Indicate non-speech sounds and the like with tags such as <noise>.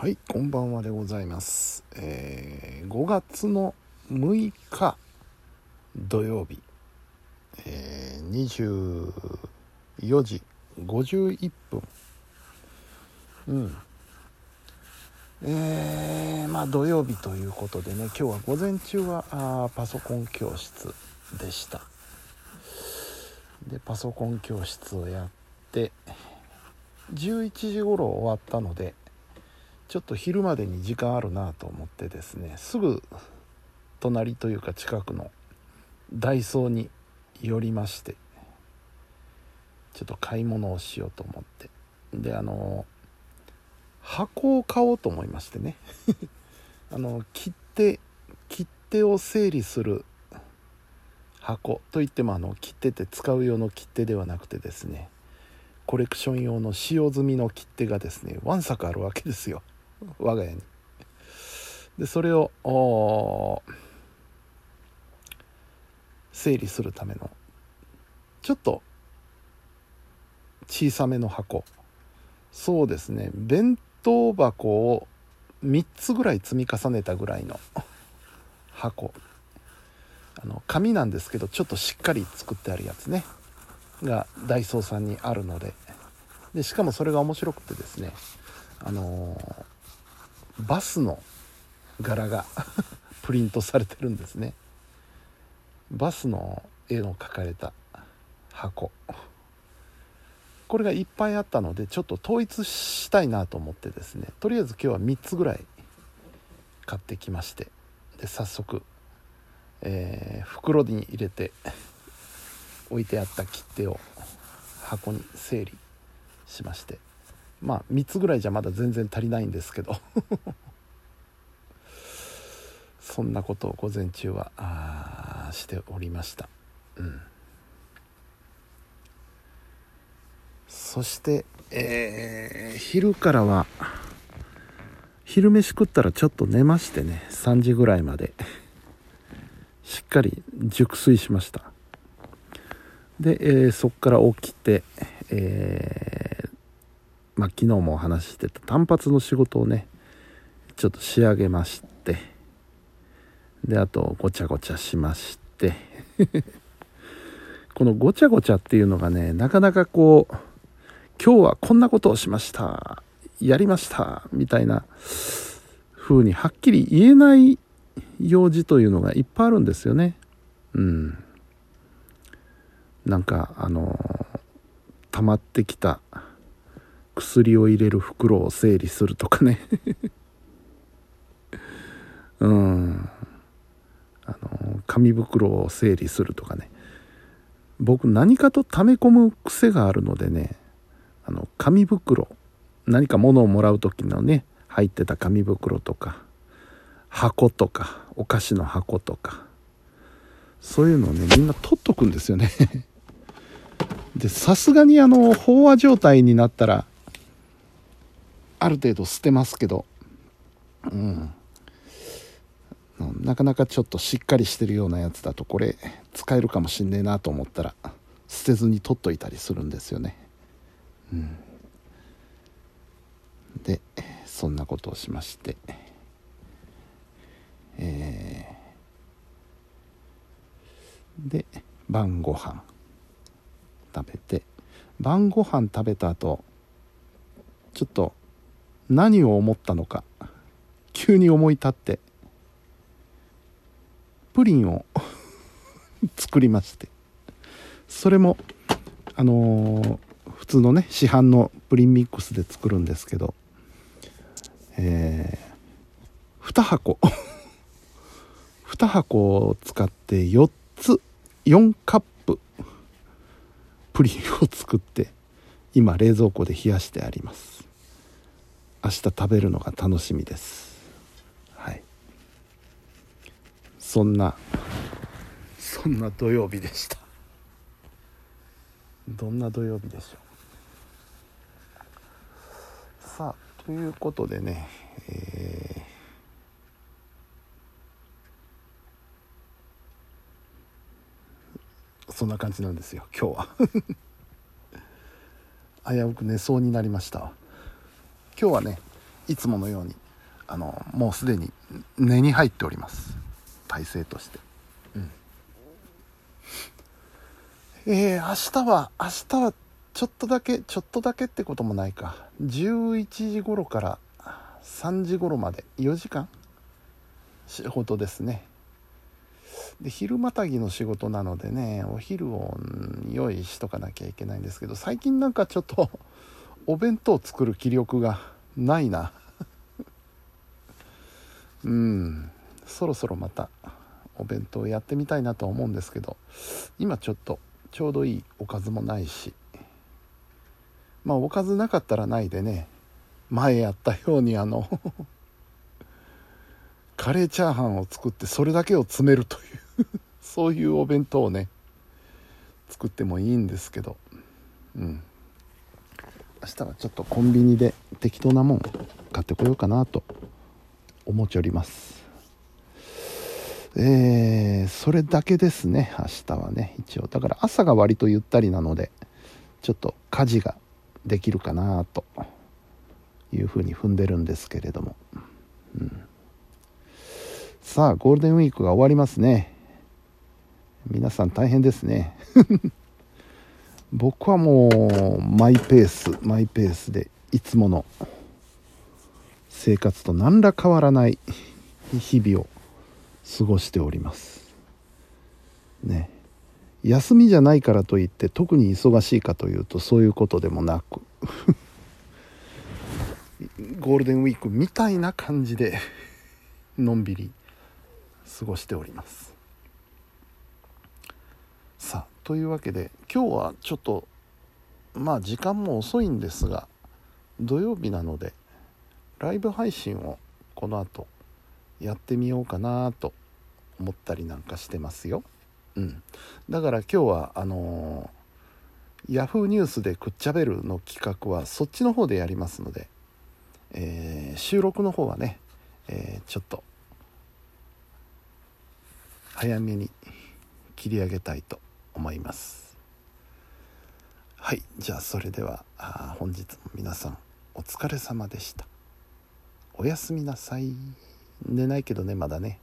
はいこんばんはでございます、えー5月の6日土曜日、えー24時51分うん。えーまあ土曜日ということでね今日は午前中はあパソコン教室でした。でパソコン教室をやって11時頃終わったのでちょっと昼までに時間あるなと思ってですね。すぐ隣というか近くのダイソーに寄りましてちょっと買い物をしようと思って。であの箱を買おうと思いましてね。<laughs> あの切手切手を整理する箱といってもあの切手って使う用の切手ではなくてですねコレクション用の使用済みの切手がですねわんさかあるわけですよ。我が家に。でそれを整理するためのちょっと小さめの箱。そうですね。弁当箱を3つぐらい積み重ねたぐらいの箱。あの紙なんですけどちょっとしっかり作ってあるやつね。がダイソーさんにあるので。でしかもそれが面白くてですね。あのーバスの柄が <laughs> プリントされてるんですね。バスの絵の描かれた箱。これがいっぱいあったのでちょっと統一したいなと思ってですね。とりあえず今日は3つぐらい買ってきまして。で早速、えー袋に入れて置いてあった切手を箱に整理しまして。まあ3つぐらいじゃまだ全然足りないんですけど。<laughs> そんなことを午前中はあしておりました。うん。そして、えー昼からは昼飯食ったらちょっと寝ましてね。3時ぐらいまで。しっかり熟睡しました。で、えーそっから起きて、えーまあ、昨日もお話ししてた単発の仕事をねちょっと仕上げまして。であとごちゃごちゃしまして。<laughs> このごちゃごちゃっていうのがねなかなかこう今日はこんなことをしました。やりました。みたいな風にはっきり言えない用事というのがいっぱいあるんですよね。うん。なんかあの溜まってきた薬を入れる袋を整理するとかね。<laughs> うん。あの紙袋を整理するとかね。僕何かと溜め込む癖があるのでね。あの紙袋。何か物をもらう時のね入ってた紙袋とか箱とかお菓子の箱とか。そういうのをねみんな取っとくんですよね。<laughs> でさすがにあの飽和状態になったらある程度捨てますけど。うん。なかなかちょっとしっかりしてるようなやつだとこれ使えるかもしんねえなと思ったら捨てずに取っといたりするんですよね。うん。でそんなことをしまして。えー。で晩ご飯食べて。晩ご飯食べた後ちょっと何を思ったのか急に思い立ってプリンを <laughs> 作りましてそれもあのー普通のね市販のプリンミックスで作るんですけどえー、2箱。<laughs> 2箱を使って4つ4カッププリンを作って今冷蔵庫で冷やしてあります。明日食べるのが楽しみです。はい。そんなそんな土曜日でした。どんな土曜日でしょう。さあということでね、えーそんな感じなんですよ今日は。<laughs> 危うく寝そうになりました。今日はねいつものようにあのもうすでに根に入っております。体勢として、うん。えー、明日は明日はちょっとだけちょっとだけってこともないか。11時頃から3時頃まで4時間？仕事ですね。で昼またぎの仕事なのでねお昼を用意しとかなきゃいけないんですけど最近なんかちょっとお弁当を作る気力がないな。<laughs> うん。そろそろまたお弁当やってみたいなと思うんですけど。今ちょっとちょうどいいおかずもないし。まあおかずなかったらないでね。前やったようにあの <laughs> カレーチャーハンを作ってそれだけを詰めるという <laughs> そういうお弁当をね作ってもいいんですけど。うん。明日はちょっとコンビニで適当なもん買ってこようかなと思っております。えー、それだけですね。明日はね。一応。だから朝が割とゆったりなのでちょっと家事ができるかなというふうに踏んでるんですけれども、うん、さあゴールデンウィークが終わりますね。皆さん大変ですね。<laughs> 僕はもうマイペースマイペースでいつもの生活と何ら変わらない日々を過ごしております。ね。休みじゃないからといって特に忙しいかというとそういうことでもなく。<laughs> ゴールデンウィークみたいな感じでのんびり過ごしております。さあというわけで今日はちょっとまあ時間も遅いんですが土曜日なのでライブ配信をこの後やってみようかなと思ったりなんかしてますよ。うん、だから今日はあのー、ヤフーニュースでくっちゃべるの企画はそっちの方でやりますので、えー、収録の方はね、えー、ちょっと早めに切り上げたいと思いますはいじゃあそれではあ本日も皆さんお疲れ様でした。おやすみなさい。寝ないけどねまだね。